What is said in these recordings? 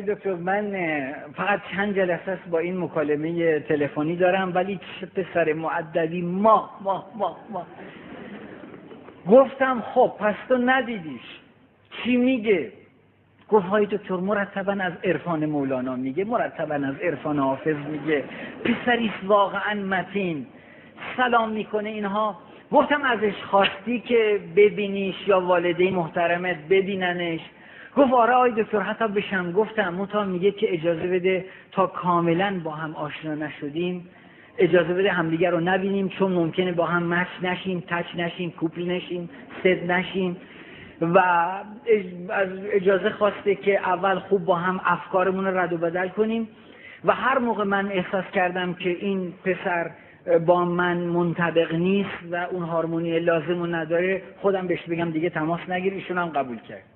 دکتر من فقط چند جلسه است با این مکالمه تلفنی دارم ولی چه پسر معدبی ما ما ما ما. گفتم خب پس تو ندیدیش. چی میگه؟ گفت های دکتر مرتبا از عرفان مولانا میگه مرتبا از عرفان حافظ میگه. پسریست واقعا متین. سلام می‌کنه اینها. گفتم ازش خواستی که ببینیش یا والدین محترمت ببیننش. گفت آره آی دکتر حتی بشم گفتم متا میگه که اجازه بده تا کاملا با هم آشنا نشدیم اجازه بده همدیگر رو نبینیم چون ممکنه با هم مچ نشیم تچ نشیم کوپل نشیم سد نشیم. و از اجازه خواسته که اول خوب با هم افکارمون رو رد و بدل کنیم. و هر موقع من احساس کردم که این پسر با من منطبق نیست و اون هارمونی لازم رو نداره خودم بهش بگم دیگه تماس نگیر ایشون هم قبول کرد.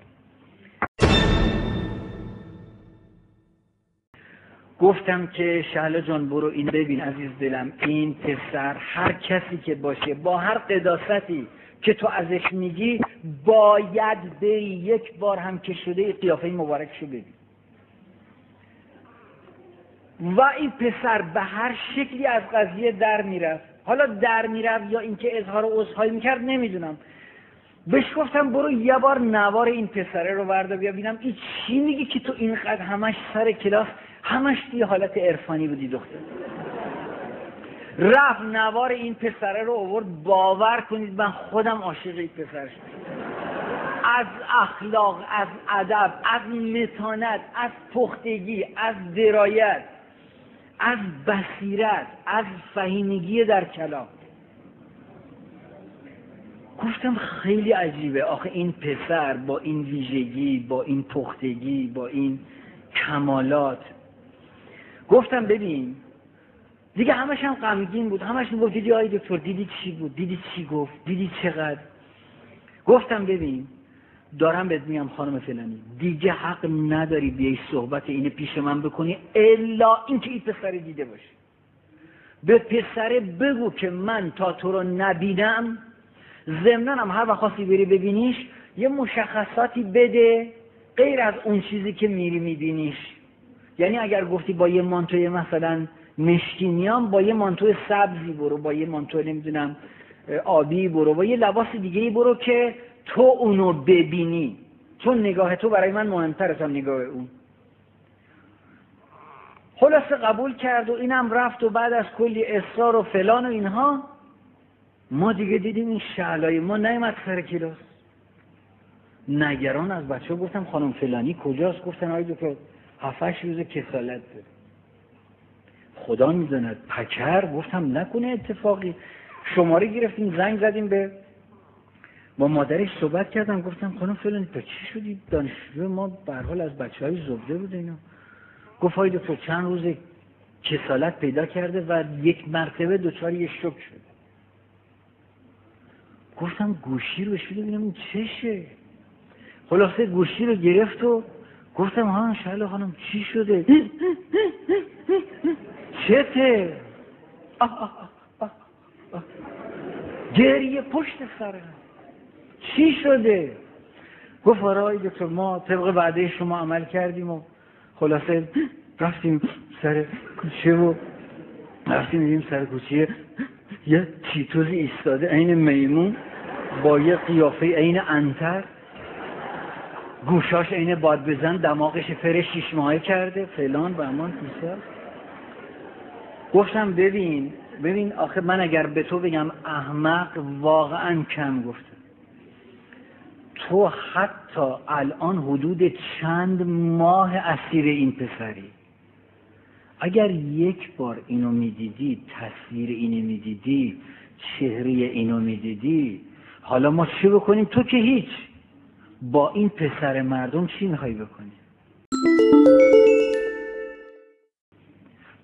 گفتم که شهلا جان برو این ببین عزیز دلم این پسر هر کسی که باشه با هر قداستی که تو ازش میگی باید بری یک بار هم که شده قیافه مبارکشو ببین. و این پسر به هر شکلی از قضیه در می‌رفت. حالا در می‌رفت یا اینکه اظهار عذرخواهی می‌کرد نمی‌دونم. بهش گفتم برو یه بار نوار این پسره رو وردا بیا ببینم این چی میگی که تو اینقدر همش سر کلاس همش توی حالت عرفانی بودی دختر. رفت نوار این پسره رو آورد باور کنید من خودم عاشق این پسر شدم از اخلاق از ادب از متانت از پختگی از درایت از بصیرت از فهیمگی در کلام. گفتم خیلی عجیبه. آخه این پسر با این ویژگی با این پختگی با این کمالات گفتم ببین دیگه همش هم غمگین بود همش می‌گفت دیدی آی دکتر دیدی چی بود دیدی چی گفت دیدی چقدر. گفتم ببین دارم بهت میگم خانم فلانی دیگه حق نداری بیای صحبت اینه پیش من بکنی الا اینکه این پسر دیده باشه. به پسره بگو که من تا تو رو نبینم ضمنا هم هر وقت بری ببینیش یه مشخصاتی بده غیر از اون چیزی که میری میبینیش. یعنی اگر گفتی با یه مانتوی مثلا مشکینیام با یه مانتو سبزی برو با یه مانتو نمی‌دونم آبی برو با یه لباس دیگه برو که تو اونو ببینی. چون نگاه تو برای من مهمتر از نگاه اون. خلاصه قبول کرد و اینم رفت و بعد از کلی اصرار و فلان و اینها ما دیگه دیدیم این شعلای ما نیمد سر کلاس. نگران از بچه گفتم خانم فلانی کجاست؟ گفتن آی دکتر هفتش روز کسالت داره خدا می‌داند. پکر گفتم نکنه اتفاقی. شماره گرفتیم زنگ زدیم به با مادرش صحبت کردم. گفتم خانم فلانی تا چی شدی؟ دانشجو ما به حال از بچه های زبده بود اینا. گفت های دکتر چند روز کسالت پیدا کرده و یک مرتبه دچار یه شک شده گفتم گوشی رو بشه ببینم این چشه. خلاصه گوشی رو گرفت و گفتم ها شهلا خانم چی شده؟ چته؟ گریه پشت سرم چی شده؟ گفت آرای دکتر ما طبق وعده شما عمل کردیم و خلاصه رفتیم سر کوچه و رفتیم میدیم سر کوچه یه چیتوزی ایستاده عین میمون با یه قیافه عین انتر. گوشاش عین باد بزن دماغش فر شیش ماهه کرده فلان و امان پیسر گفتم ببین ببین آخه من اگر به تو بگم احمق واقعا کم گفتم تو حتی الان حدود چند ماه اسیر این پسری؟ اگر یک بار اینو می‌دیدی تصویر اینو می‌دیدی چهره اینو می‌دیدی حالا ما چی بکنیم؟ تو که هیچ. با این پسر مردم چی می‌خوای بکنی؟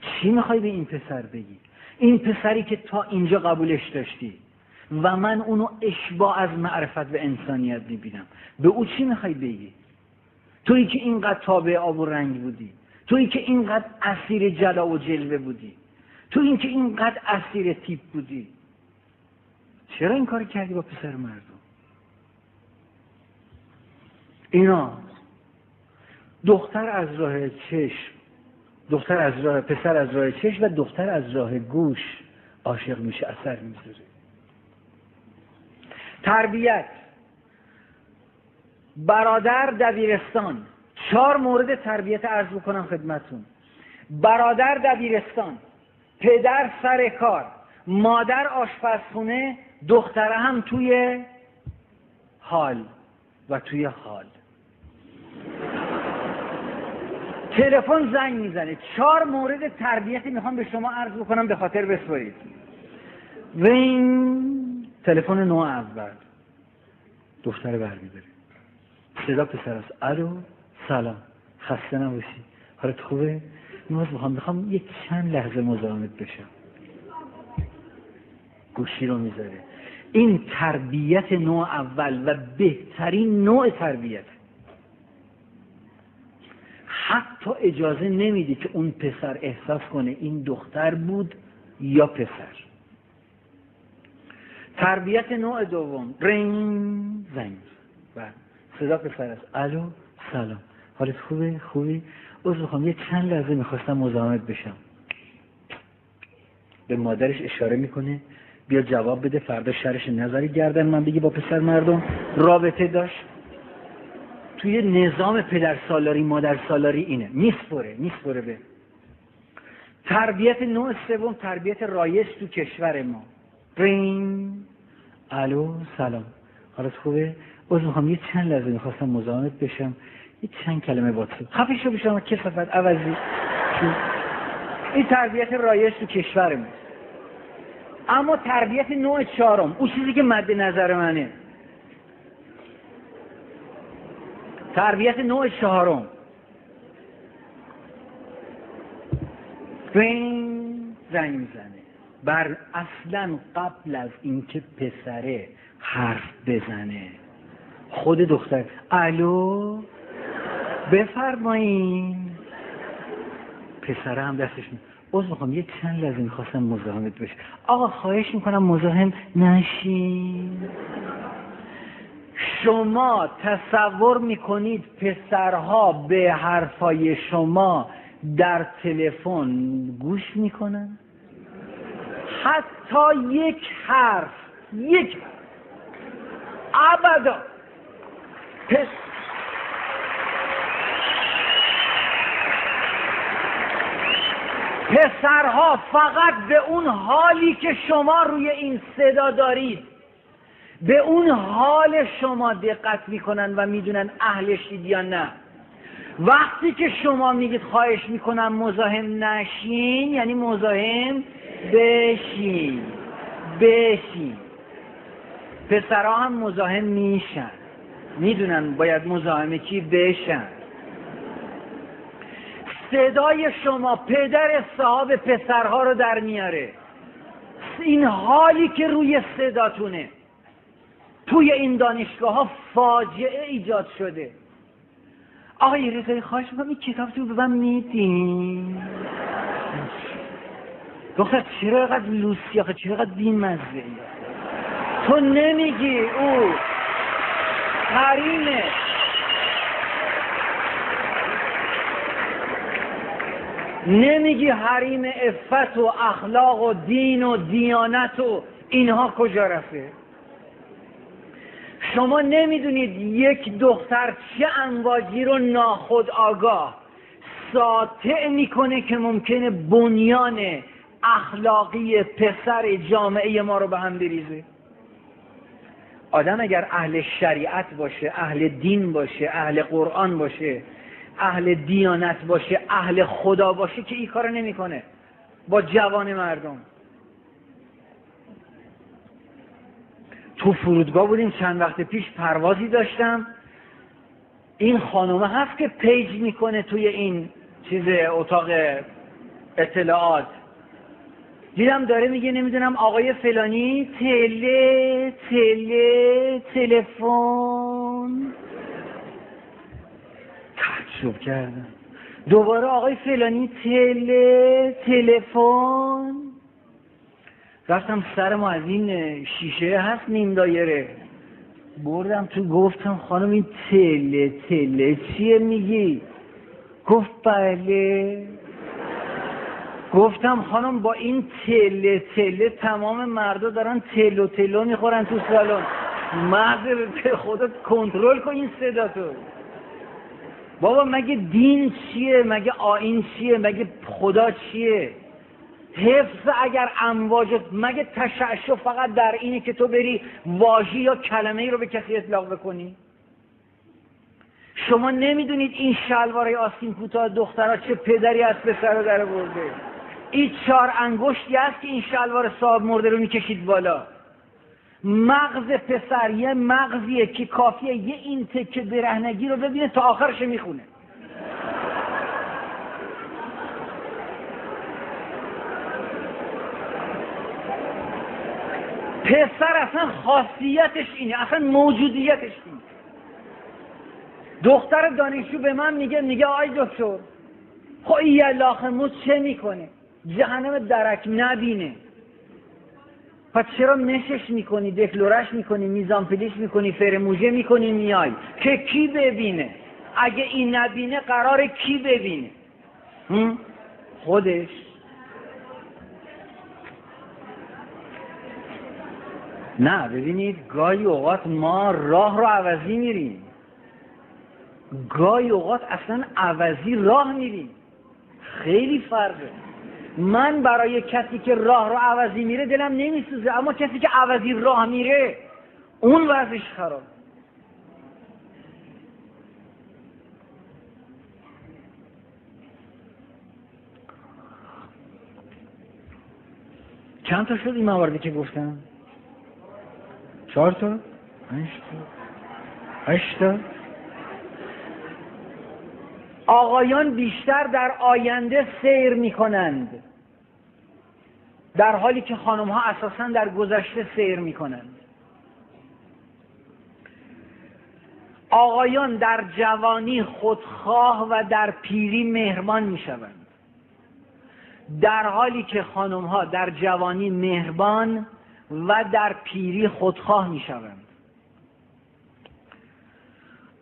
چی می‌خوای به این پسر بگی؟ این پسری که تا اینجا قبولش داشتی و من اونو اشباع از معرفت و انسانیت می‌بینم. به او چی می‌خوای بگی؟ تویی که اینقدر تابع آب و رنگ بودی تویی که اینقدر اسیر جلا و جلوه بودی تو این که اینقدر اسیر تیپ بودی. چرا این کاری کردی با پسر مردم؟ اینا دختر از راه چشم دختر از راه پسر از راه چشم و دختر از راه گوش عاشق میشه اثر می‌ذاره. تربیت. برادر دبیرستان. چهار مورد تربیت عرض بکنم خدمتون برادر دبیرستان. پدر سر کار. مادر آشپزخونه. دختره هم توی حال و توی حال. تلفن زنگ می‌زنه. چهار مورد تربیتی می‌خوام به شما عرض بکنم به خاطر بسپارید. و این تلفن نو اول. دختر برمیداره. صدا پسر است. الو سلام. خسته نباشی. حالت خوبه؟ نیاز می‌خوام می‌خوام یک چند لحظه مزاحمت بشم. گوشی رو می‌ذاره. این تربیت نوع اول و بهترین نوع تربیت حتی اجازه نمیدی که اون پسر احساس کنه این دختر بود یا پسر. تربیت نوع دوم رنگ زنگ. و صدا پسر است. الو سلام. حالت خوبه؟ خوبی؟ از می‌خوام. یه چند لحظه می‌خواستم مزاحمت بشم. به مادرش اشاره می‌کنه. بیا جواب بده. فردا شرش نظری گردن. من بگی با پسر مردم رابطه داشت. توی نظام پدر سالاری مادر سالاری اینه. میسپره میسپره به. تربیت نوع سوم تربیت رایج تو کشور ما. رین الو سلام. حالت خوبه؟ باز می‌خوام. یه چند لحظه می‌خواستم مزاحمت بشم. یه چند کلمه با تو. خفه شو بشم کسافت عوضی. این تربیت رایج تو کشور ما. اما تربیت نوع چهارم. اون چیزی که مد نظر منه. تربیت نوع چهارم. زنگ می‌زنه. بر اصلا قبل از اینکه پسره حرف بزنه. خود دختر الو؟ بفرمایین. پسره هم دستش باز می‌خوام یه چند لحظه می‌خواستم مزاحمت بشه. آقا خواهش می‌کنم مزاحم نشین. شما تصور می‌کنید پسرها به حرفای شما در تلفن گوش می‌کنن؟ حتی یک حرف یک ابدا. پس پسرها فقط به اون حالی که شما روی این صدا دارید به اون حال شما دقت می‌کنن و می‌دونن اهلشید یا نه. وقتی که شما میگید خواهش می‌کنم مزاحم نشین یعنی مزاحم بشین. بشین. پسرها هم مزاحم میشن. می‌دونن باید مزاحمه کی بشن. صدای شما پدر صاحب پسرها رو در میاره. این حالی که روی صداتونه توی این دانشگاه ها فاجعه ایجاد شده. آقای رضایی خواهش می‌کنم این کتاب تو به من میدین؟ دختر چرا اینقدر لوسی آخه؟ چرا اینقدر بین مزه تو نمیگی او حریمه. نمیگی حریم افت و اخلاق و دین و دیانت و اینها کجا رفته؟ شما نمی‌دونید یک دختر چه انواجی رو ناخود آگاه ساطع می‌کنه که ممکنه بنیان اخلاقی پسر جامعه ما رو به هم بریزه. آدم اگر اهل شریعت باشه اهل دین باشه اهل قرآن باشه اهل دیانت باشه اهل خدا باشه که این کار نمی‌کنه. با جوان مردم. تو فرودگاه بودیم چند وقت پیش پروازی داشتم. این خانومه هست که پیج می‌کنه توی این چیز اتاق اطلاعات. دیدم داره میگه نمی‌دونم آقای فلانی تله تله تلفن. تعجب کردم. دوباره آقای فلانی تله تلفن. رفتم سر ما از این شیشه هست نیم دایره. بردم تو گفتم خانم این تله تله چیه میگی؟ گفت بله. گفتم خانم با این تله تله تمام مردا دارن تلو تلو می‌خورن تو سالن. مغز خودت کنترل کن این صدا تو. بابا مگه دین چیه؟ مگه آین چیه؟ مگه خدا چیه؟ حفظ اگر امواج مگه تشعشع فقط در اینه که تو بری واژی یا کلمه ای رو به کسی اطلاق بکنی؟ شما نمی‌دونید این شلواره آستین کوتاه دخترها چه پدری از پسر در برده این چهار انگشتی است که این شلوار صاحب مرده رو می‌کشید بالا. مغز پسر یه مغزیه که کافیه یه این تکه برهنگی رو ببینه تا آخرش می‌خونه. پسر اصلا خاصیتش اینه اصلا موجودیتش اینه. دختر دانشجو به من میگه میگه آی دکتر خب این موز چه می‌کنه؟ جهنم درک نبینه. پس چرا نشش می‌کنی دفلورش می‌کنی میزان پلیش می‌کنی فرموژه می‌کنی میای؟ که کی ببینه؟ اگه این نبینه قرار کی ببینه؟ خودش. نه ببینید گاهی اوقات ما راه رو عوضی میریم. گاهی اوقات اصلا عوضی راه میریم. خیلی فرقه. من برای کسی که راه رو عوضی میره دلم نمیسوزه اما کسی که عوضی راه میره اون وضعش خراب. چند تا شد این مواردی که گفتم؟ چهار تا؟ هشت تا؟ آقایان بیشتر در آینده سیر می کنند در حالی که خانم ها اساسا در گذشته سیر می کنند آقایان در جوانی خودخواه و در پیری مهربان می شوند در حالی که خانم ها در جوانی مهربان و در پیری خودخواه می شوند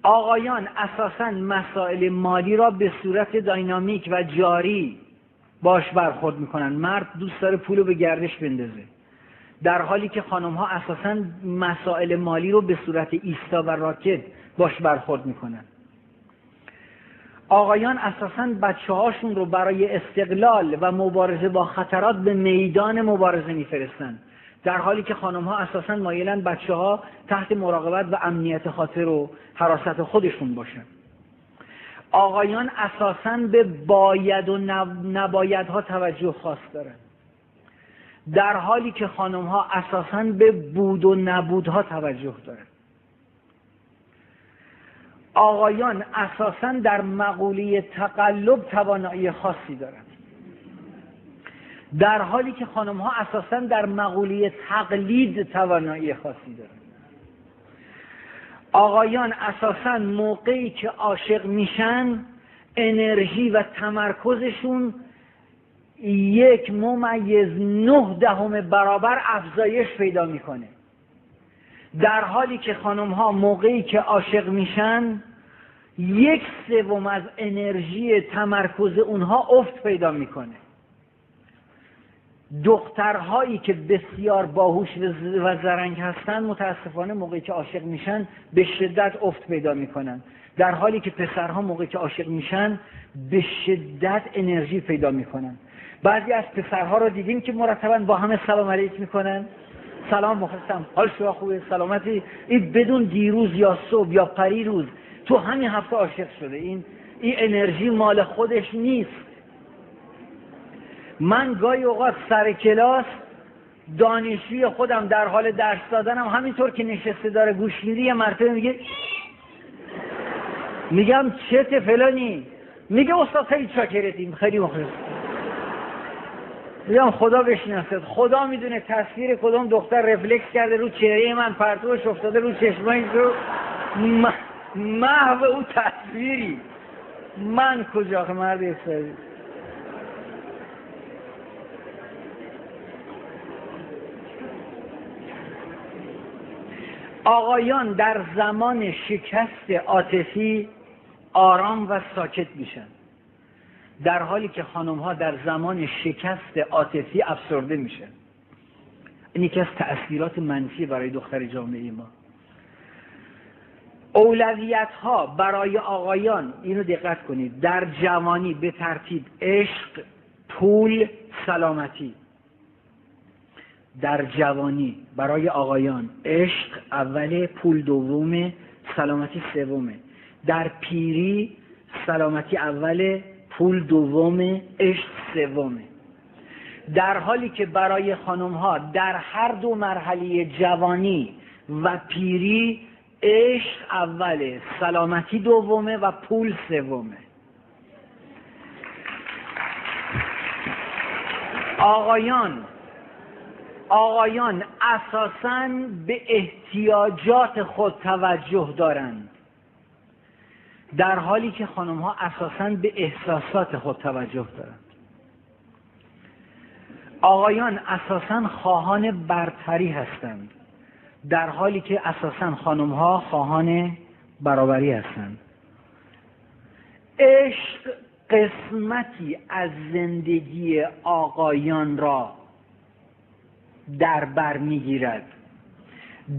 آقایان اساسا مسائل مالی را به صورت داینامیک و جاری باش برخورد می‌کنن مرد دوست داره پول رو به گردش بندازه. در حالی که خانم ها اساسا مسائل مالی رو به صورت ایستا و راکت باش برخورد می‌کنن آقایان اساسا بچه هاشون رو برای استقلال و مبارزه با خطرات به میدان مبارزه میفرستن در حالی که خانم ها اساسا مایلن بچه ها تحت مراقبت و امنیت خاطر و حراست خودشون باشن آقایان اساسا به باید و نبایدها توجه خاص دارن. در حالی که خانم ها اساسا به بود و نبودها توجه دارن. آقایان اساسا در مقوله تقلب توانایی خاصی دارن. در حالی که خانم ها اساسا در مقوله تقلید توانایی خاصی دارن. آقایان اساسا موقعی که عاشق میشن انرژی و تمرکزشون یک ممیز نه دهم برابر افزایش پیدا می‌کنه. در حالی که خانم ها موقعی که عاشق میشن یک سوم از انرژی تمرکز اونها افت پیدا می‌کنه. دخترهایی که بسیار باهوش و زرنگ هستند متاسفانه موقعی که عاشق میشن به شدت افت پیدا می‌کنن. در حالی که پسرها موقعی که عاشق میشن به شدت انرژی پیدا می‌کنن. بعضی از پسرها رو دیدیم که مرتبا با همه سلام علیک می‌کنن. سلام مخلصم. حال شما خوبه؟ سلامتی؟ این بدون دیروز یا صبح یا پریروز تو همین هفته عاشق شده. این این انرژی مال خودش نیست. من گاهی اوقات سر کلاس دانشجوی خودم در حال درس دادنم همینطور که نشسته داره گوش میده یه مرتبه میگه میگم چته فلانی؟ میگه استاد خیلی چاکرتیم خیلی مخلص. میگم خدا بشناسد خدا می‌دونه تصویر کدوم دختر رفلکس کرده رو چهره من پرتوش افتاده رو چشمای رو محو او تصویری. من کجا مرد اسرائیل آقایان در زمان شکست عاطفی آرام و ساکت میشن. در حالی که خانم ها در زمان شکست عاطفی افسرده میشه این یکی از تأثیرات منفی برای دختر جامعه ما. اولویت ها برای آقایان اینو دقت کنید در جوانی به ترتیب عشق پول سلامتی. در جوانی برای آقایان. عشق اول پول دومه سلامتی سومه در پیری سلامتی اول پول دومه عشق سومه در حالی که برای خانم ها در هر دو مرحله جوانی و پیری عشق اوله سلامتی دومه و پول سومه آقایان آقایان اساسا به احتیاجات خود توجه دارند. در حالی که خانم ها اساسا به احساسات خود توجه دارند. آقایان اساسا خواهان برتری هستند. در حالی که اساسا خانم ها خواهان برابری هستند. عشق قسمتی از زندگی آقایان را در بر می‌گیرد.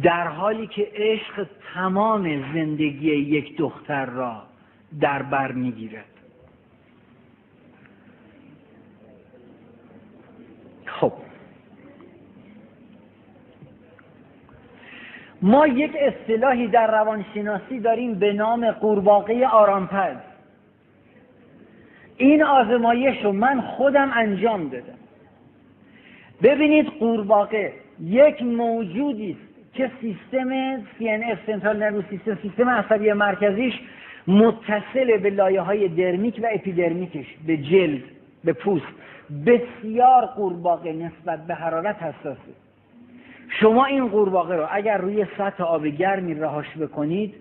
در حالی که عشق تمام زندگی یک دختر را در بر می‌گیرد. خب. ما یک اصطلاحی در روانشناسی داریم به نام قورباغه آرامپز. این آزمایش رو من خودم انجام دادم. ببینید قورباغه یک موجودی است که سیستم CNS سنترال نرو سیستم سیستم عصبی مرکزیش متصل به لایه های درمیک و اپیدرمیکش به جلد به پوست. بسیار قورباغه نسبت به حرارت حساسه. شما این قورباغه رو اگر روی سطح آب گرمی رهاش بکنید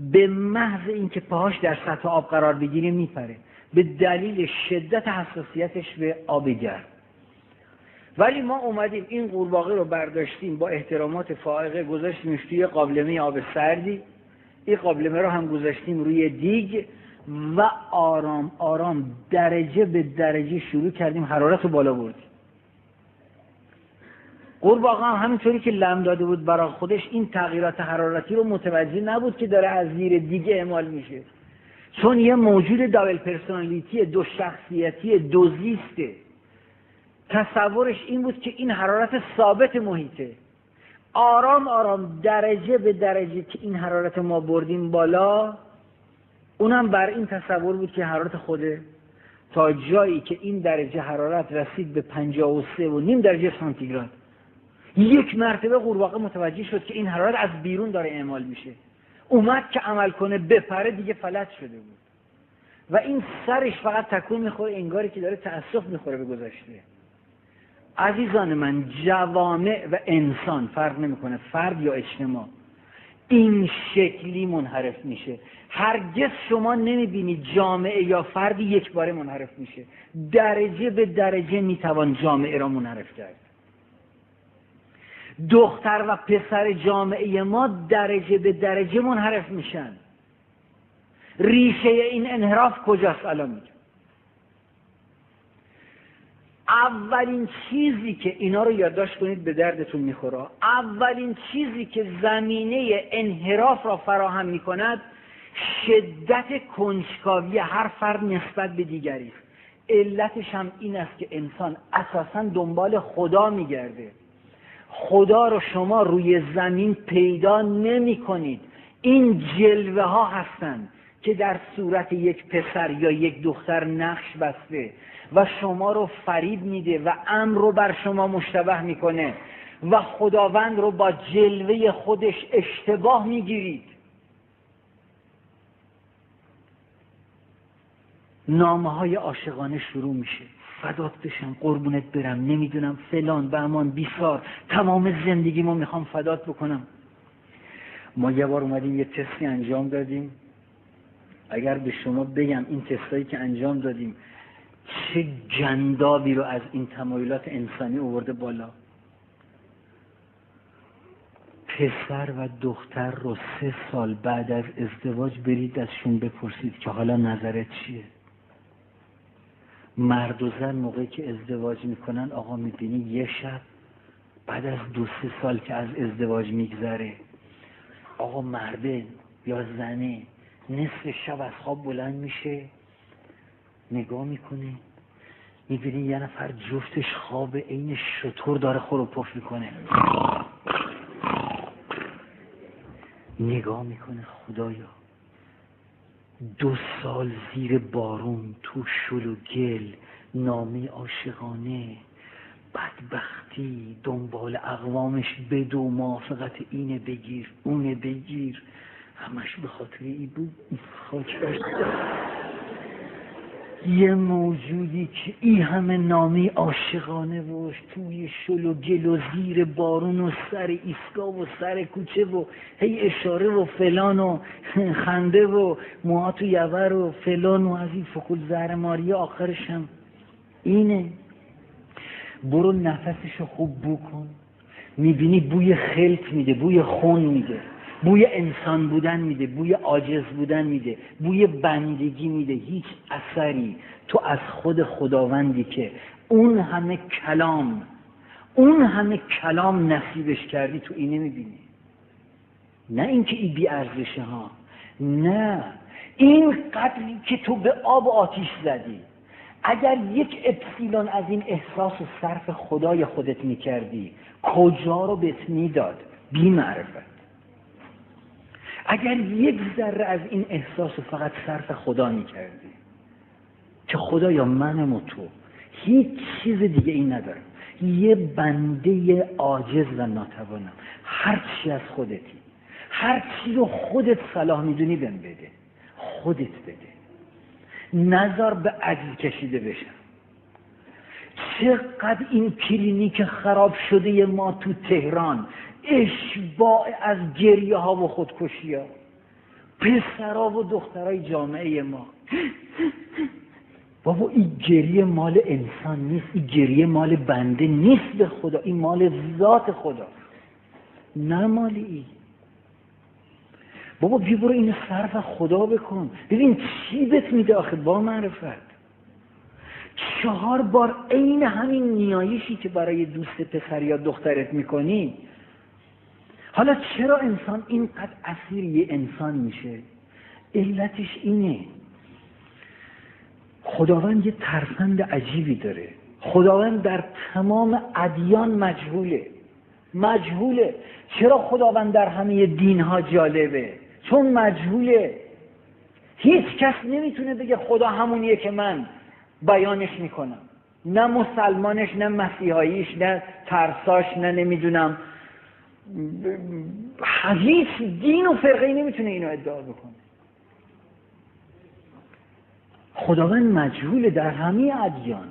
به محض اینکه پاهاش در سطح آب قرار بگیره میپره. به دلیل شدت حساسیتش به آب گرم. ولی ما اومدیم این قورباغه رو برداشتیم با احترامات فائقه گذاشتیم توی قابلمه آب سردی. این قابلمه رو هم گذاشتیم روی دیگ و آرام آرام درجه به درجه شروع کردیم حرارت رو بالا بردیم. قورباغه هم همینطوری که لم داده بود برای خودش این تغییرات حرارتی رو متوجه نبود که داره از زیر دیگه اعمال میشه. چون یه موجود دابل پرسونالیتی دو شخصیتی دوزیسته تصورش این بود که این حرارت ثابت محیطه. آرام آرام درجه به درجه که این حرارت ما بردیم بالا اونم بر این تصور بود که حرارت خوده. تا جایی که این درجه حرارت رسید به پنجاه و سه و نیم درجه سانتیگراد. یک مرتبه قورباغه متوجه شد که این حرارت از بیرون داره اعمال میشه. اومد که عمل کنه بپره دیگه فلج شده بود. و این سرش فقط تکون می‌خوره انگاری که داره تأسف می‌خوره به گذشته. عزیزان من جوامع و انسان فرق نمی‌کنه فرد یا اجتماع. این شکلی منحرف میشه. هرگز شما نمی‌بینید جامعه یا فردی یک باره منحرف میشه. درجه به درجه می‌توان جامعه را منحرف کرد. دختر و پسر جامعه ما درجه به درجه منحرف میشن. ریشه این انحراف کجاست؟ الان میگم. اولین چیزی که اینا رو یادداشت کنید به دردتون می‌خوره. اولین چیزی که زمینه انحراف را فراهم می‌کند شدت کنجکاوی هر فرد نسبت به دیگری. است علتش هم این است که انسان اساسا دنبال خدا میگرده. خدا رو شما روی زمین پیدا نمی کنید این جلوه ها هستند که در صورت یک پسر یا یک دختر نقش بسته. و شما رو فریب میده و امر رو بر شما مشتبه می‌کنه و خداوند رو با جلوه خودش اشتباه می‌گیرید. نامه های عاشقانه شروع میشه. فدات بشم قربونت برم نمی‌دونم فلان بهمان بیسار تمام زندگی ما می‌خوام فدات بکنم. ما یه بار اومدیم یه تستی انجام دادیم. اگر به شما بگم این تستایی که انجام دادیم چه جندابی رو از این تمایلات انسانی اوورده بالا. پسر و دختر رو سه سال بعد از ازدواج برید ازشون بپرسید که حالا نظرت چیه؟ مرد و زن موقعی که ازدواج می‌کنن آقا می‌بینی یه شب بعد از دو سه سال که از ازدواج میگذره آقا مرده یا زنه نصف شب از خواب بلند میشه. نگاه می‌کنه می‌بینی یه نفر جفتش خواب عین شطور داره خورو پف می‌کنه. نگاه می‌کنه خدایا دو سال زیر بارون تو شل و گل نامه عاشقانه بدبختی دنبال اقوامش بدو موافقت اینه بگیر اونه بگیر. همش به خاطر ای بود. خاک یه موجودی که این همه نامی عاشقانه وش توی شل و گل و زیر بارون و سر ایستگاه و سر کوچه و هی اشاره و فلان و خنده و موها تو یور و فلان و از این فکل زهرماری آخرش هم اینه. برو نفسشو خوب بو کن. می‌بینی بوی خلط میده بوی خون میده. بوی انسان بودن میده بوی عاجز بودن میده بوی بندگی میده. هیچ اثری تو از خود خداوندی که اون همه کلام اون همه کلام نصیبش کردی تو اینه می‌بینی نه اینکه این بی ارزشه ها نه. این قدری که تو به آب و آتیش زدی. اگر یک اپسیلون از این احساس و صرف خدای خودت می‌کردی کجا رو بهت می‌داد؟ بی معرفت اگر یک ذره از این احساس فقط صرف خدا می‌کردی که خدا یا منم و تو هیچ چیز دیگه این ندارم. یه بنده عاجز و ناتوانم. هر چی از خودتی. هر چی رو خودت صلاح می‌دونی بهم بده. خودت بده. نظر به عجز کشیده بشم. چقدر این کلینیک خراب شده ما تو تهران؟ اشباع از گریه ها و خودکشی ها. پسرها و دخترای جامعه ما. بابا این گریه مال انسان نیست این گریه مال بنده نیست به خدا این مال ذات خدا. نه مال ای بابا بی برو اینو صرف خدا بکن. ببین چی بهت میده آخه؟ با معرفت. چهار بار عین همین نیایشی که برای دوست پسر یا دخترت می‌کنی حالا چرا انسان اینقدر اسیر یه انسان میشه؟ علتش اینه. خداوند یه ترفند عجیبی داره. خداوند در تمام ادیان مجهوله. مجهوله. چرا خداوند در همه دین ها جالبه؟ چون مجهوله. هیچ کس نمی‌تونه بگه خدا همونیه که من بیانش می‌کنم. نه مسلمانش نه مسیحاییش نه ترساش نه نمی‌دونم هیچ دین و فرقه نمی‌تونه اینو ادعا بکنه. خداوند مجهول در همه ادیان.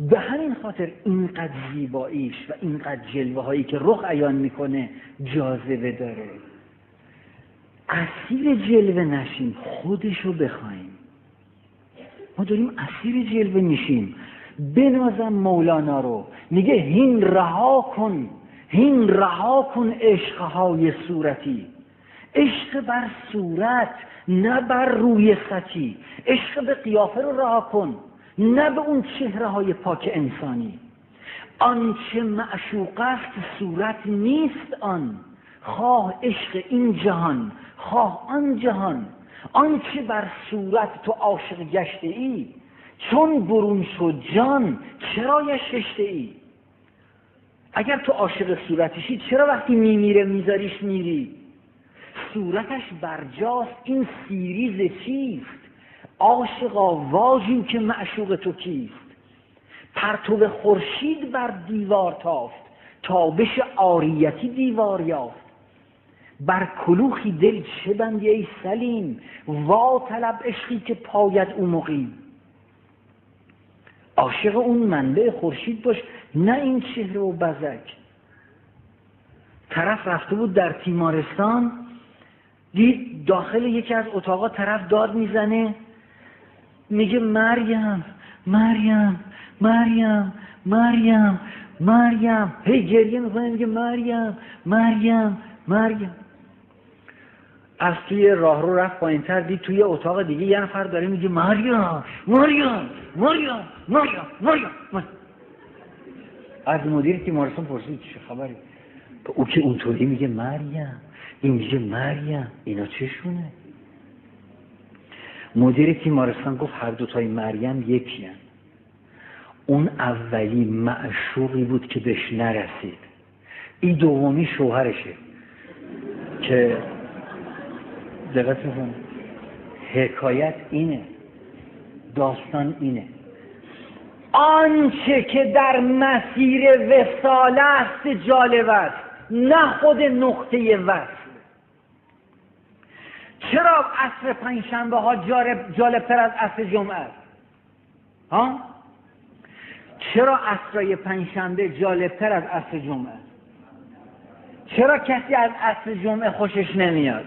به همین خاطر اینقدر زیباییش و اینقدر جلوه هایی که رخ عیان می‌کنه جاذبه داره. اسیر جلوه نشیم خودشو بخوایم. ما داریم اسیر جلوه میشیم. بنازم مولانا رو. میگه هین رها کن. هین رها کن عشقهای صورتی. عشق بر صورت نه بر روی سطی عشق به قیافه رو رها کن نه به اون چهره های پاک انسانی. آنچه معشوق است صورت نیست آن. خواه عشق این جهان خواه آن جهان. آنچه بر صورت تو عاشق گشته ای چون برون شد جان چرا هشته ای اگر تو عاشق صورتشی چرا وقتی میمیره میذاریش میری؟ صورتش برجاست این سیری ز چیست؟ عاشقا واجو که معشوق تو کیست؟ پرتو خورشید بر دیوار تافت تابش عاریتی دیوار یافت. بر کلوخی دل چه بندی ای سلیم؟ وا طلب عشقی که پاید او مقیم. عاشق اون منبع خورشید باش نه این چهره و بزک. طرف رفته بود در تیمارستان دید داخل یکی از اتاقا طرف داد می‌زنه. میگه مریم مریم مریم مریم مریم. هی گریه می‌کنه میگه مریم مریم مریم. از توی راه رو رفت پایین تر دید توی اتاق دیگه یه نفر داره میگه ماریا ماریا ماریا ماریا ماریا از مدیر تیمارستان پرسید چه خبری؟ او که اونطوری میگه مریم. این میگه مریم. اینا چشونه؟ مدیر تیمارستان گفت هر دوتای مریم یکی هن. اون اولی معشوقی بود که بهش نرسید. این دومی شوهرشه. که دقت حکایت اینه. داستان اینه. آنچه که در مسیر وسال است جالب است نه خود نقطه وصل. چرا عصر پنجشنبه ها جالب تر از عصر جمعه است؟ ها؟ چرا عصرای پنجشنبه جالب تر از عصر جمعه است؟ چرا کسی از عصر جمعه خوشش نمیاد؟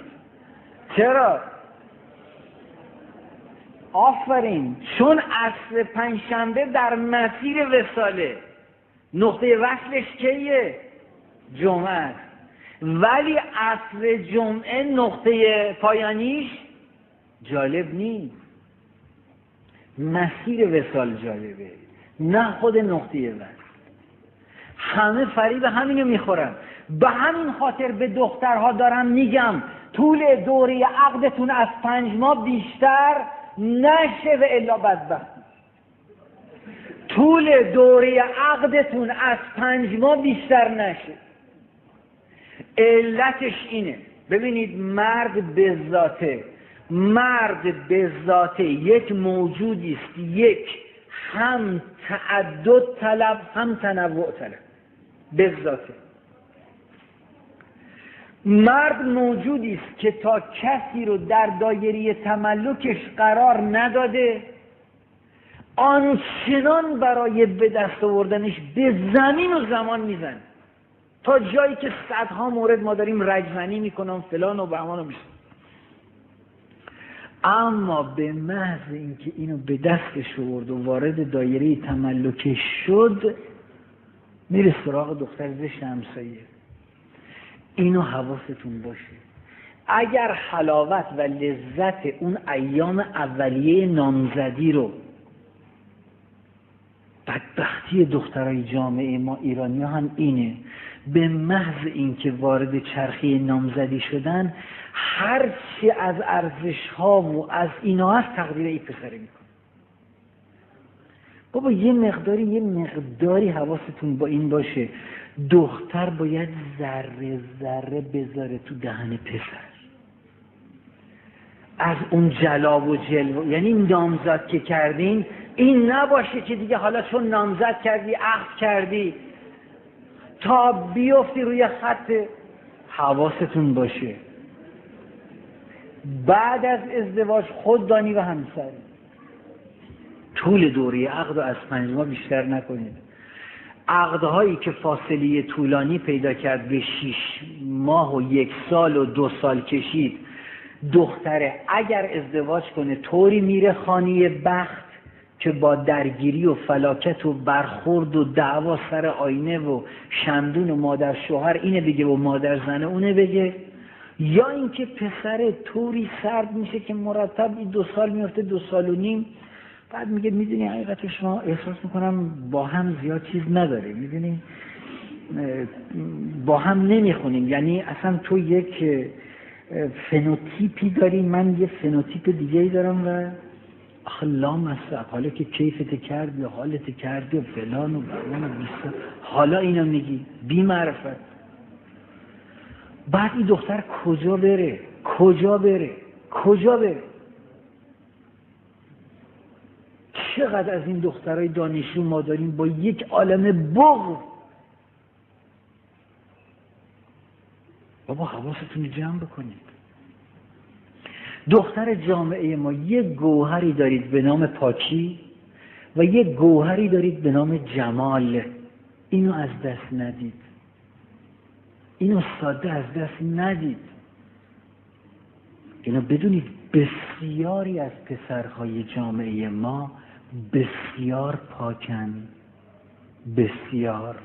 چرا؟ آفرین. چون عصر پنجشنبه در مسیر وساله نقطه وصلش کیه؟ جمعه است. ولی عصر جمعه نقطه پایانیش جالب نیست. مسیر وسال جالبه. نه خود نقطه وصل. همه فریب همینو می‌خورن. به همین خاطر به دخترها دارم میگم طول دوره عقدتون از پنج ماه بیشتر نشه و الا بدبختی طول دوره عقدتون از پنج ماه بیشتر نشه. علتش اینه. ببینید مرد به ذاته مرد به ذاته یک موجودی است یک. هم تعدد طلب هم تنوع طلب. به ذاته. مرد موجودی است که تا کسی رو در دایره تملکش قرار نداده آنچنان برای به دست آوردنش به زمین و زمان می‌زنه. تا جایی که صدها مورد ما داریم رجزنی می‌کنم فلان و بهمان و اما به محض اینکه اینو به دستش آورد و وارد دایره تملکش شد میره سراغ دختر زشت همسایه. اینو حواستون باشه. اگر حلاوت و لذت اون ایام اولیه نامزدی رو بدبختی دخترای جامعه ما ایرانی هم اینه به محض اینکه وارد چرخی نامزدی شدن هر چی از ارزش ها و از اینا هست تقدیر ای پسره میکن بابا یه مقداری یه مقداری حواستون با این باشه. دختر باید ذره ذره بذاره تو دهن پسر. از اون جلا و جلو یعنی نامزد که کردین این نباشه که دیگه حالا چون نامزد کردی عقد کردی تا بیفتی روی خط حواستون باشه. بعد از ازدواج خود دانی و همسر. طول دوری عقد و از پنج ماه بیشتر نکنید. عقدهایی که فاصله طولانی پیدا کرد به شیش ماه و یک سال و دو سال کشید. دختره اگر ازدواج کنه طوری میره خانی بخت که با درگیری و فلاکت و برخورد و دعوا سر آینه و شمعدون و مادر شوهر اینه بگه و مادر زنه اونه بگه. یا اینکه پسر طوری سرد میشه که مرتب دو سال میفته دو سال و نیم. بعد میگه می‌دونی حقیقت شما احساس می‌کنم با هم زیاد چیز نداره. می‌دونی؟ با هم نمی‌خونیم. یعنی اصلا تو یک فنوتیپی داری من یه فنوتیپ دیگه ای دارم و آخه لامصب حالا که کیفت کرد یا حالت کردی و فلان و بهمان و بیسار حالا اینو میگی. بی معرفت. بعد این دختر کجا بره؟ کجا بره؟ کجا بره؟ چقدر از این دخترای دانشجو ما داریم با یک عالم بغض بابا حواستون جمع بکنید. دختر جامعه ما یک گوهری دارید به نام پاکی و یک گوهری دارید به نام جمال. اینو از دست ندید. اینو ساده از دست ندید. اینو بدونید بسیاری از پسرهای جامعه ما بسیار پاکن بسیار.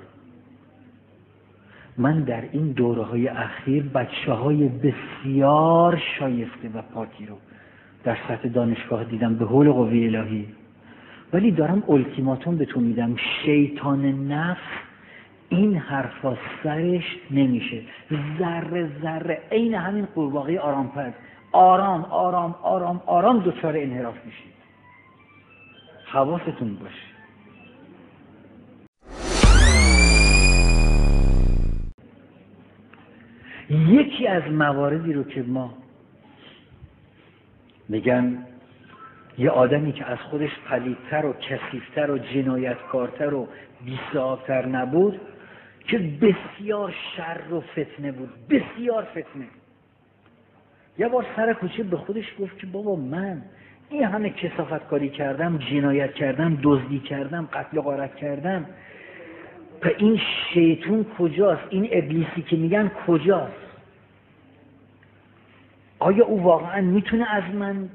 من در این دوره های اخیر بچه های بسیار شایسته و پاکی رو در سطح دانشگاه دیدم به حول قوی الهی. ولی دارم التیماتوم بهتون میدم. شیطان نفس این حرفا سرش نمیشه. ذره ذره عین همین قورباغه آرام پد آرام آرام آرام آرام دچار انحراف میشید حواستون باشه. یکی از مواردی رو که ما میگن یه آدمی که از خودش پلیدتر و کسیفتر و جنایتکارتر و بیسابتر نبود که بسیار شر و فتنه بود بسیار فتنه. یه بار سر کوچه به خودش گفت که بابا من این همه کسافت کاری کردم جنایت کردم دزدی کردم قتل و غارت کردم. و این شیطون کجاست؟ این ابلیسی که میگن کجاست؟ آیا او واقعا می‌تونه از من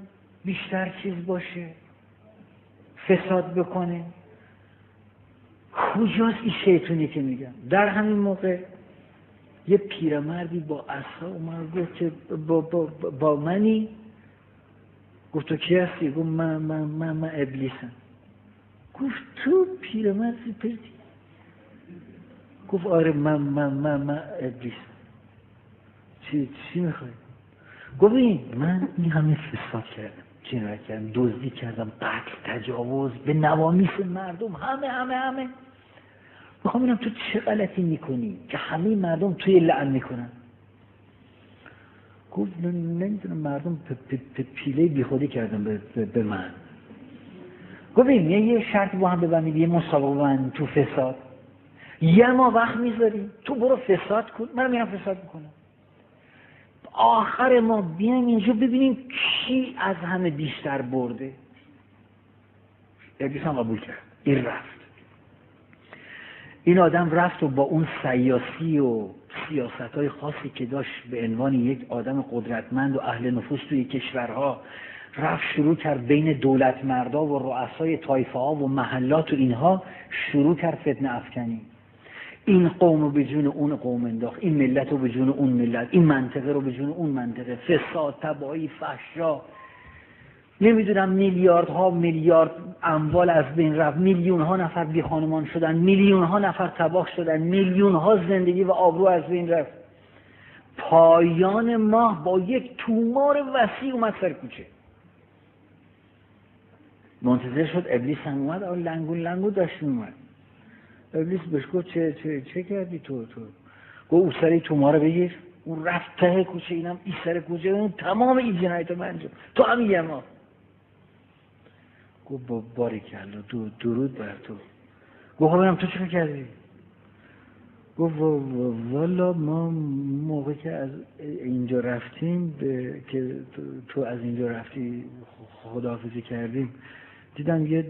بیشتر چیز باشه؟ فساد بکنه؟ کجاست این شیطونی که میگن؟ در همین موقع یه پیرمردی با اصلا اومد گفت که با, با, با منی. گفت تو کی هستی؟ گفت من, من, من, من ابلیسم. گفت تو پیرمردی پرتی گفت آره من من من من ابلیسم. چی چی می‌خوای؟ گفت من این همه فساد کردم. جنایت کردم دزدی کردم قتل تجاوز به نوامیس مردم همه همه همه. می‌خوام ببینم تو چه غلطی می‌کنی که همه مردم توی لعن می‌کنن. گفت نمی‌دونم مردم پیله بیخودی کردن به, من. گفت یه شرط با هم ببندید یه مسابقه تو فساد. یه ما وقت می‌ذاریم. تو برو فساد کن. من میرم فساد می‌کنم. آخر ما بیایم اینجا ببینیم کی از همه بیشتر برده. ابلیس هم قبول کرد. این رفت. این آدم رفت و با اون سیاسی و سیاست های خاصی که داشت به عنوان یک آدم قدرتمند و اهل نفوس توی کشورها رفت شروع کرد بین دولت مردا و رؤسای طایفه ها و محلات و اینها شروع کرد فتنه افکنی. این قوم رو به جون اون قوم انداخت این ملت رو به جون اون ملت این منطقه رو به جون اون منطقه. فساد تبایی فحشا. نمی‌دونم میلیاردها میلیارد اموال از بین رفت. میلیون ها نفر بی خانمان شدن. میلیون ها نفر تباه شدن. میلیون ها زندگی و آبرو از بین رفت. پایان ماه با یک تومار وسیع اومد سر کوچه. منتظر شد ابلیس هم اومد. لنگون لنگون داشت اومد ابلیس بهش گفت چه, چه, چه کردی تو تو؟ گفت او سری بگیر. اون رفت ته کوچه اینم ای سر کوچه. اون تمام این جنایت من تو هم یه ما گفت با باری کلا دو درود بر تو. گفت خب تو چه کردی؟ گفت والا ما موقع که از اینجا رفتیم به که تو از اینجا رفتی خداحافظی کردیم دیدم یه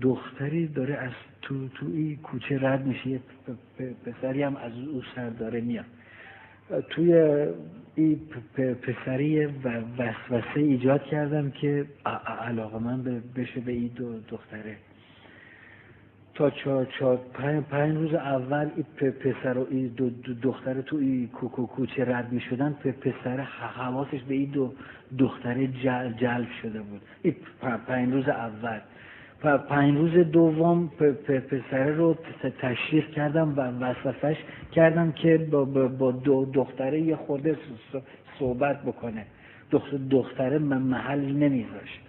دختری داره از تو تو این کوچه رد میشه یه پسری هم از او سر داره میاد. توی این پسری و وسوسه ایجاد کردم که علاقه من بشه به این دو دختره. تا چهار چهار پنج, پنج روز اول این پسر و این دو دختره تو این کوکو کوچه رد می شدن پسر حواسش به این دو دختره جلب شده بود. این پنج روز اول. پنج روز دوم پسره رو تشریف کردم و وسوسش کردم که با, با دختره یه خورده صحبت بکنه. دختره محل نمیذاشت.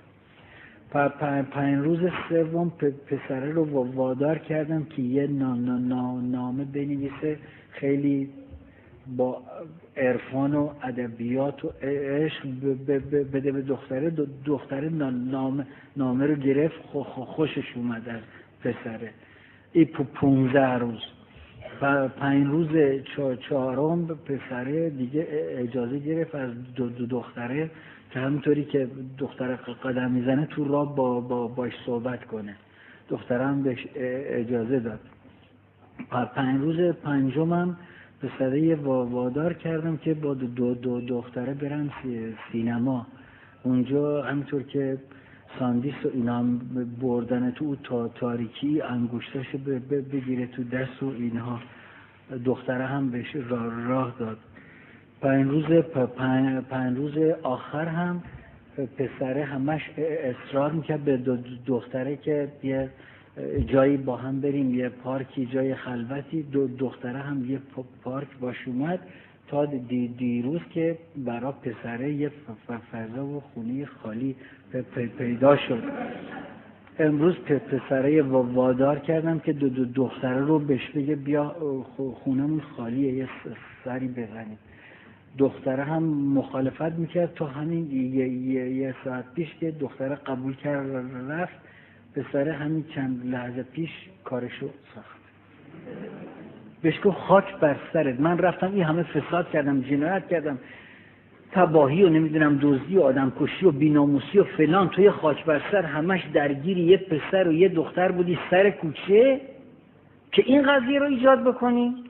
پنج روز سوم پسره رو وادار کردم که یه نامه بنویسه. خیلی با عرفان و ادبیات و عشق بده به دختره دختره نامه, نامه رو گرفت خوشش اومد از پسره. ای پونزه روز. و پنج روز چهارم پسره دیگه اجازه گرفت از دو, دختره که همینطوری که دختره قدم می‌زنه تو راه با, با باش صحبت کنه. دخترم بهش اجازه داد. پنج روز پنجمم پسره وادار کردم که با دو, دو دختره برن سینما. اونجا همینطور که ساندیس و اینا بردن تو تا تاریکی انگوشتاش بگیره تو دست و اینها. دختره هم بهش راه, راه داد. پنج روز پنج روز آخر هم پسره همش اصرار می‌کرد به دختره که یه جایی با هم بریم یه پارکی جای خلوتی. دو دختره هم یه پارک باش اومد. تا دیروز که برا پسره یه فضا و خونه خالی پیدا شد. امروز پسره وادار کردم که دو, دو دختره رو بهش بگه بیا خونمون خالیه یه سری بزنیم. دختره هم مخالفت می‌کرد. تا همین یه, یه،, یه ساعت پیش که دختره قبول کرد رفت. پسره همین چند لحظه پیش کارشو ساخت. بهش گفت خاک بر سرت. من رفتم این همه فساد کردم جنایت کردم. تباهی و نمی‌دونم دزدی و آدم کشی و بیناموسی و فلان. توی خاک بر سر همش درگیری. یه پسر و یه دختر بودی سر کوچه که این قضیه رو ایجاد بکنی.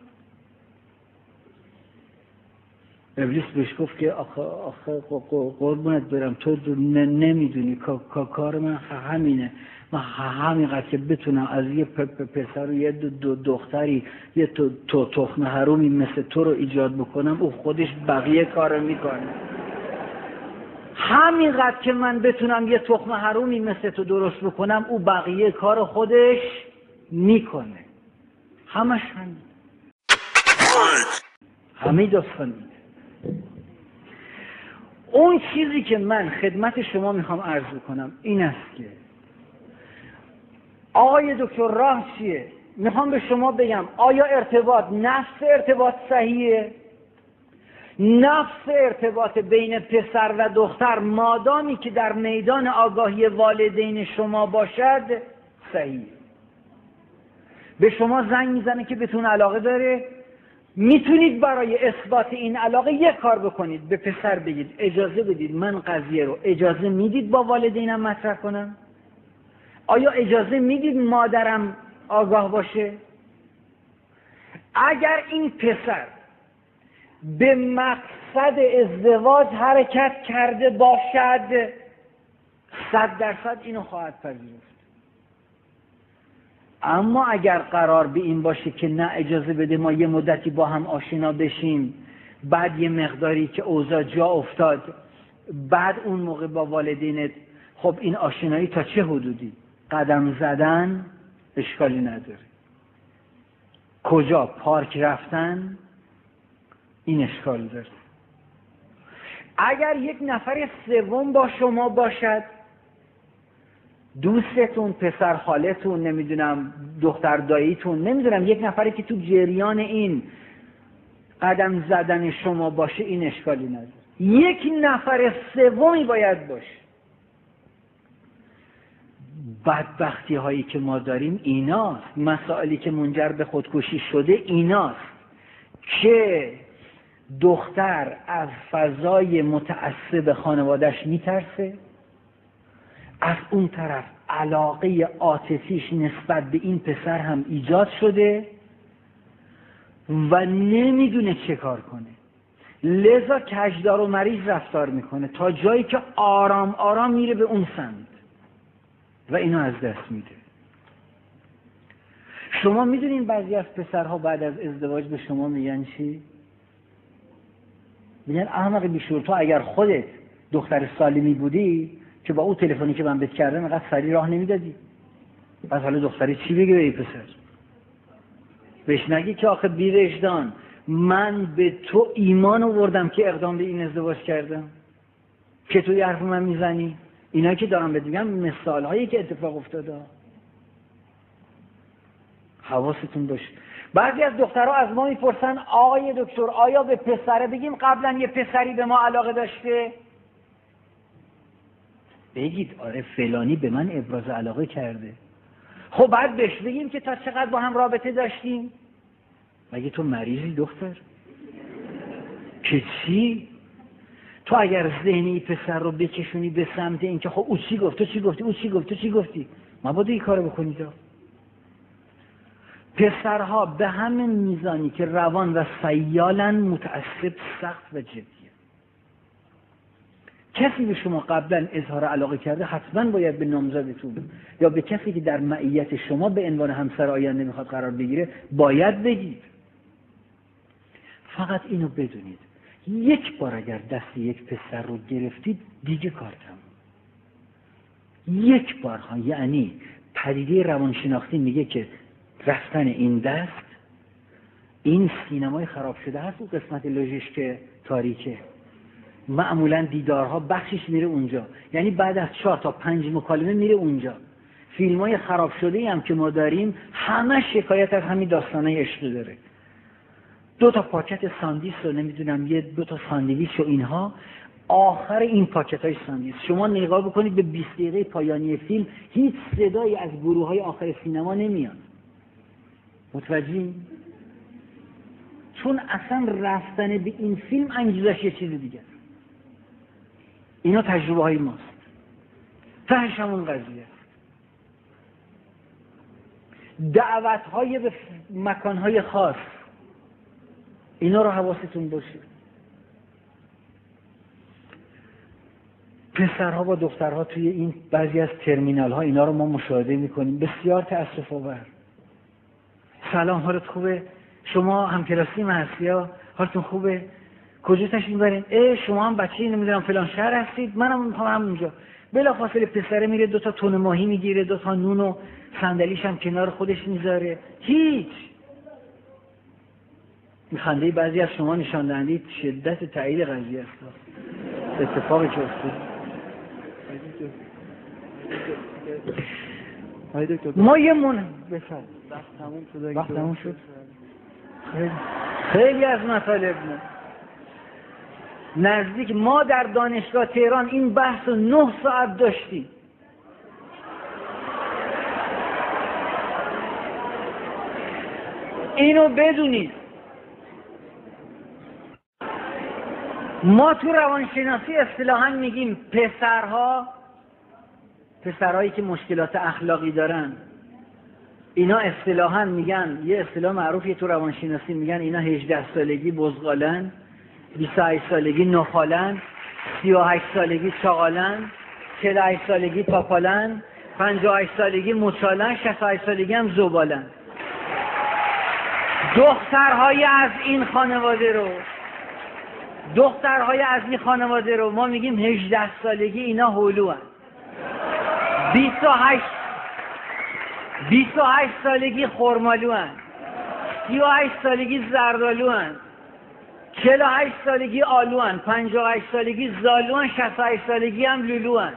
ابلیس بهش گفت که آخه, آخه قربونت برم. تو نمی‌دونی کار من همینه. من همینقدر که بتونم از یه پسر و یه دو دختری یه تو تخم حرومی مثل تو رو ایجاد بکنم او خودش بقیه کار می‌کنه. همینقدر که من بتونم یه تخم حرومی مثل تو درست بکنم او بقیه کار خودش می‌کنه. همش همین. همه داستان اون چیزی که من خدمت شما می‌خوام عرض کنم این است که آقای دکتر راه چیه؟ می‌خوام به شما بگم آیا ارتباط نفس ارتباط صحیحه؟ نفس ارتباط بین پسر و دختر مادامی که در میدان آگاهی والدین شما باشد صحیح. به شما زنگ می‌زنه که بتون علاقه داره. می‌تونید برای اثبات این علاقه یک کار بکنید به پسر بگید اجازه بدید من قضیه رو اجازه می‌دید با والدینم مطرح کنم؟ آیا اجازه می‌دید مادرم آگاه باشه؟ اگر این پسر به مقصد ازدواج حرکت کرده باشد صد درصد اینو خواهد پذیرفت. اما اگر قرار به این باشه که نه اجازه بده ما یه مدتی با هم آشنا بشیم بعد یه مقداری که اوضاع جا افتاد بعد اون موقع با والدینت خب این آشنایی تا چه حدودی؟ قدم زدن اشکالی نداره. کجا پارک رفتن این اشکال داره. اگر یک نفر سوم با شما باشد دوستتون پسر خالتون نمی‌دونم دختر داییتون نمی‌دونم یک نفری که تو جریان این قدم زدن شما باشه این اشکالی نداره. یک نفر سومی باید باشه. بدبختی هایی که ما داریم ایناست. مسائلی که منجر به خودکشی شده ایناست. که دختر از فضای متعصب خانوادش میترسه؟ از اون طرف علاقه عاطفیش نسبت به این پسر هم ایجاد شده و نمی‌دونه چه کار کنه. لذا کجدار و مریض رفتار می‌کنه تا جایی که آرام آرام میره به اون سمت. و اینو از دست میده. شما می‌دونین بعضی از پسرها بعد از ازدواج به شما میگن چی؟ میگن احمق بیشور تو اگر خودت دختر سالمی بودی که با او تلفنی که من بهت کردم اینقدر سری راه نمی‌دادی. پس حالا دختری چی بگه به پسر؟ بهش نگی که آخه بیرشدان من به تو ایمان آوردم که اقدام به این ازدواج کردم. که تو حرف من می‌زنی؟ اینا که دارم بهت میگم مثال هایی که اتفاق افتاده. حواستون باشه. بعضی از دخترها از ما می‌پرسن آقای دکتر آیا به پسره بگیم قبلا یه پسری به ما علاقه داشته؟ بگید آره فلانی به من ابراز علاقه کرده. خب بعد بهش بگیم که تا چقدر با هم رابطه داشتیم؟ مگه تو مریضی دختر؟ که چی؟ تو اگر ذهنی پسر رو بکشونی به سمت اینکه خب او چی گفت؟ تو چی گفتی؟ او چی گفت؟ تو چی گفتی؟ باید این کارو بکنید پسرها به همین میزانی که روان و سیالن متعصب سخت و جدیه کسی به شما قبلا اظهار علاقه کرده حتما باید به نامزدتون یا به کسی که در معیت شما به عنوان همسر آینده می‌خواد قرار بگیره باید بگید. فقط اینو بدونید. یک بار اگر دست یک پسر رو گرفتید دیگه کار تموم. یک بار ها یعنی پدیده روانشناختی میگه که رفتن این دست این سینمای خراب شده هست اون قسمت لوژیش که تاریکه. معمولا دیدارها بخشش میره اونجا. یعنی بعد از چهار تا پنج مکالمه میره اونجا. فیلم های خراب شده هم که ما داریم همه شکایت از همین داستانه عشق داره. دو تا پاکت ساندیس رو نمی‌دونم یه دو تا ساندویچ و اینها. آخر این پاکت های ساندیس شما نگاه بکنید به 20 دقیقه پایانی فیلم هیچ صدایی از گروه های آخر سینما نمیاد. متوجه چون اصلا رفتن به این فیلم انگیزش یه چیز دیگه. اینا تجربه های ماست. تهش همون قضیه. دعوت های به مکان های خاص. اینا رو حواستون باشه. پسرها با دخترها توی این بعضی از ترمینال ها اینا رو ما مشاهده می‌کنیم. بسیار تأسف آور. سلام حالت خوبه؟ شما هم کلاسی هستی حالتون خوبه؟ کجا تشریف برین ای شما هم بچه نمی‌دونم فلان شهر هستید. منم می‌خوام همونجا بلا فاصله پسره میره دو تا تون ماهی می‌گیره دو تا نون و صندلیش هم کنار خودش می‌ذاره. هیچ! خنده بعضی از شما نشان دهنده شدت تایید قضیه است. اتفاقی که افتاد. ما یه من بفرد وقت تموم شد؟ خیلی. خیلی از مطالب نزدیک ما در دانشگاه تهران این بحث رو نه ساعت داشتیم. اینو بدونید. ما تو روانشناسی اصطلاحا میگیم پسرها پسرهایی که مشکلات اخلاقی دارن اینا اصطلاحا میگن یه اصطلاح معروفی تو روانشناسی میگن اینا 18 سالگی بزغالن 28 سالگی نخالن 38 سالگی چاقالن 48 سالگی پاپالن 58 سالگی مچالن 68 سالگی هم زبالن. دخترهای از این خانواده رو دخترهای از این خانواده رو ما میگیم 18 سالگی اینا هلو هن. 28 28 سالگی خرمالو هن. 38 سالگی زردالو هن. 48 سالگی آلو هن. 58 سالگی زالو هن. 68 سالگی هم لولو هن.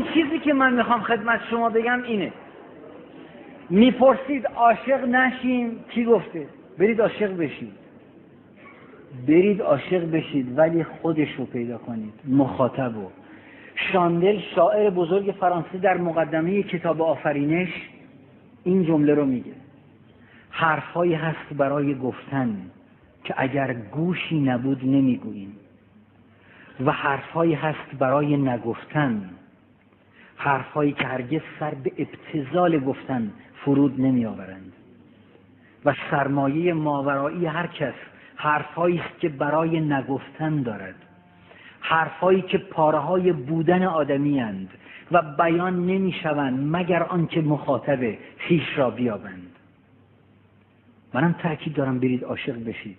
اون چیزی که من می‌خوام خدمت شما بگم اینه. می‌پرسید عاشق نشیم کی گفته؟ برید عاشق بشید برید عاشق بشید ولی خودش رو پیدا کنید. مخاطب رو شاندل شاعر بزرگ فرانسه در مقدمه کتاب آفرینش این جمله رو میگه. حرفهایی هست برای گفتن که اگر گوشی نبود نمی‌گوییم. و حرفهایی هست برای نگفتن حرفهایی که هرگز سر به ابتزال گفتن فرود نمی آورند و سرمایه ماورایی هر کس حرفهایی است که برای نگفتن دارد. حرفهایی که پارهای بودن آدمی اند و بیان نمی شوند مگر آنکه مخاطب خیش را بیابند. منم تأکید دارم برید عاشق بشید.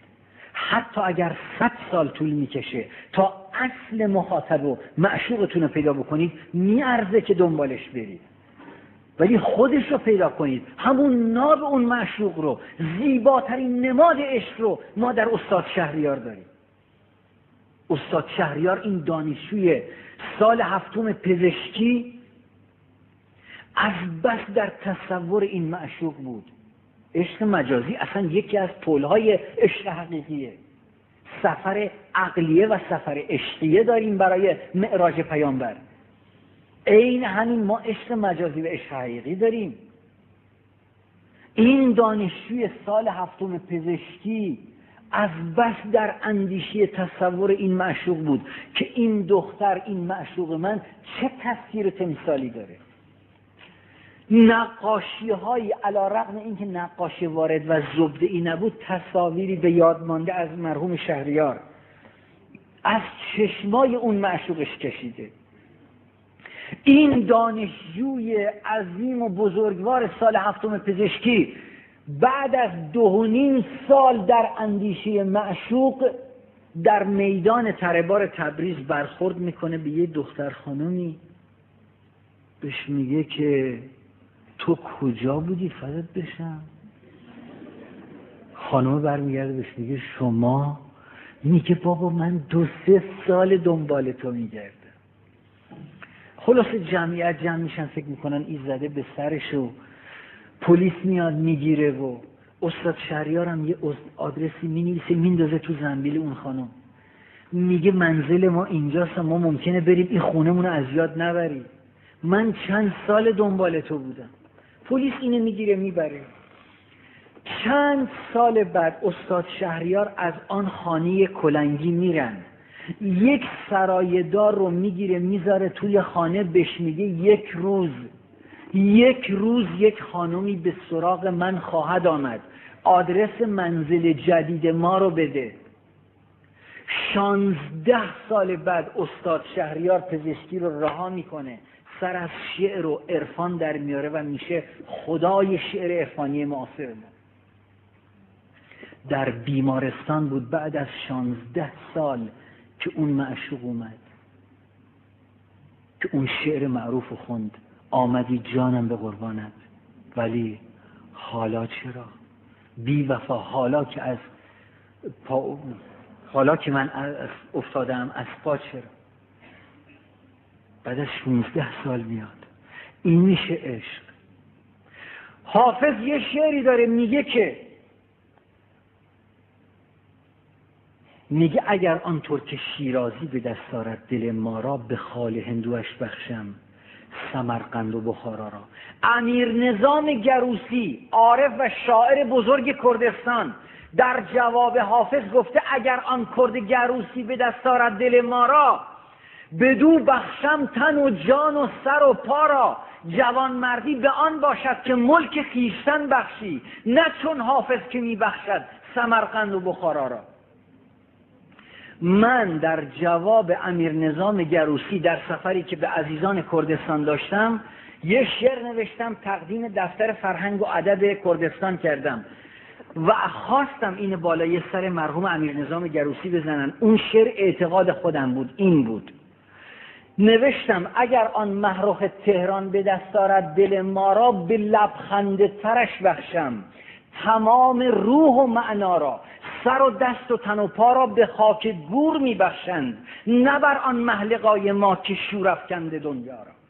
حتی اگر صد سال طول می‌کشه تا اصل مخاطب و معشوقتون رو پیدا بکنید میارزه که دنبالش برید. ولی خودش رو پیدا کنید. همون ناب اون معشوق رو زیباترین نماد عشق رو ما در استاد شهریار داریم. استاد شهریار این دانشجوی سال هفتم پزشکی از بس در تصور این معشوق بود. عشق مجازی اصلا یکی از پلهای عشق حقیقیه. سفر عقلیه و سفر عشقیه داریم برای معراج پیامبر. عین همین ما عشق مجازی و عشق حقیقی داریم. این دانشجوی سال هفتم پزشکی از بس در اندیشی تصور این معشوق بود که این دختر این معشوق من چه تصویر تمثالی داره. نقاشی های علا رقم اینکه نقاشی وارد و زبده ای نبود تصاویری به یاد مانده از مرحوم شهریار. از چشمای اون معشوقش کشیده. این دانشجوی عظیم و بزرگوار سال هفتم پزشکی بعد از دو نیم سال در اندیشه معشوق در میدان تربار تبریز برخورد می‌کنه به یه دختر خانومی. بهش میگه که تو کجا بودی فدت بشم؟ خانم برمیگرده بهش میگه شما میگه بابا من دو سه سال دنبال تو میگردم. خلاصه جمعیت جمع میشن فکر می‌کنن ایزده به سرش و پلیس میاد می‌گیره و استاد شهریارم یه آدرسی می‌نویسه میندازه تو زنبیل اون خانم. میگه منزل ما اینجاست ما ممکنه بریم این خونمون رو از یاد نبریم. من چند سال دنبال تو بودم. پلیس اینو می‌گیره می‌بره. چند سال بعد استاد شهریار از آن خانه کلنگی میرن. یک سرایدار رو می‌گیره می‌ذاره توی خانه بهش میگه یک روز. یک روز یک خانمی به سراغ من خواهد آمد. آدرس منزل جدید ما رو بده. شانزده سال بعد استاد شهریار پزشکی رو رها می‌کنه. سر از شعر و عرفان در میاره و میشه خدای شعر عرفانی معاصر ما. در بیمارستان بود بعد از شانزده سال که اون معشوق اومد که اون شعر معروف خوند. آمدی جانم به قربانت. ولی حالا چرا؟ بی وفا حالا که از پا حالا که من افتادم از پا چرا؟ بعد از 16 سال میاد. این میشه عشق. حافظ یه شعری داره میگه که میگه اگر آن ترک شیرازی به دست دارد دل ما را به خال هندوش بخشم سمرقند و بخارا را. امیر نظام گروسی عارف و شاعر بزرگ کردستان در جواب حافظ گفته اگر آن کرد گروسی به دست دارد دل ما را بدو بخشم تن و جان و سر و پا را. جوان مردی به آن باشد که ملک خیشتن بخشی نه چون حافظ که میبخشد سمرقند و بخارا را. من در جواب امیر نظام گروسی در سفری که به عزیزان کردستان داشتم یه شعر نوشتم تقدیم دفتر فرهنگ و ادب کردستان کردم و خواستم این بالای سر مرحوم امیر نظام گروسی بزنن. اون شعر اعتقاد خودم بود این بود. نوشتم اگر آن محروخ تهران به دست دارد دل ما را به لبخند ترش بخشم. تمام روح و معنا را سر و دست و تن و پا را به خاک گور میبخشند. نه بر آن محلقای ما که شور افکنده دنیا را.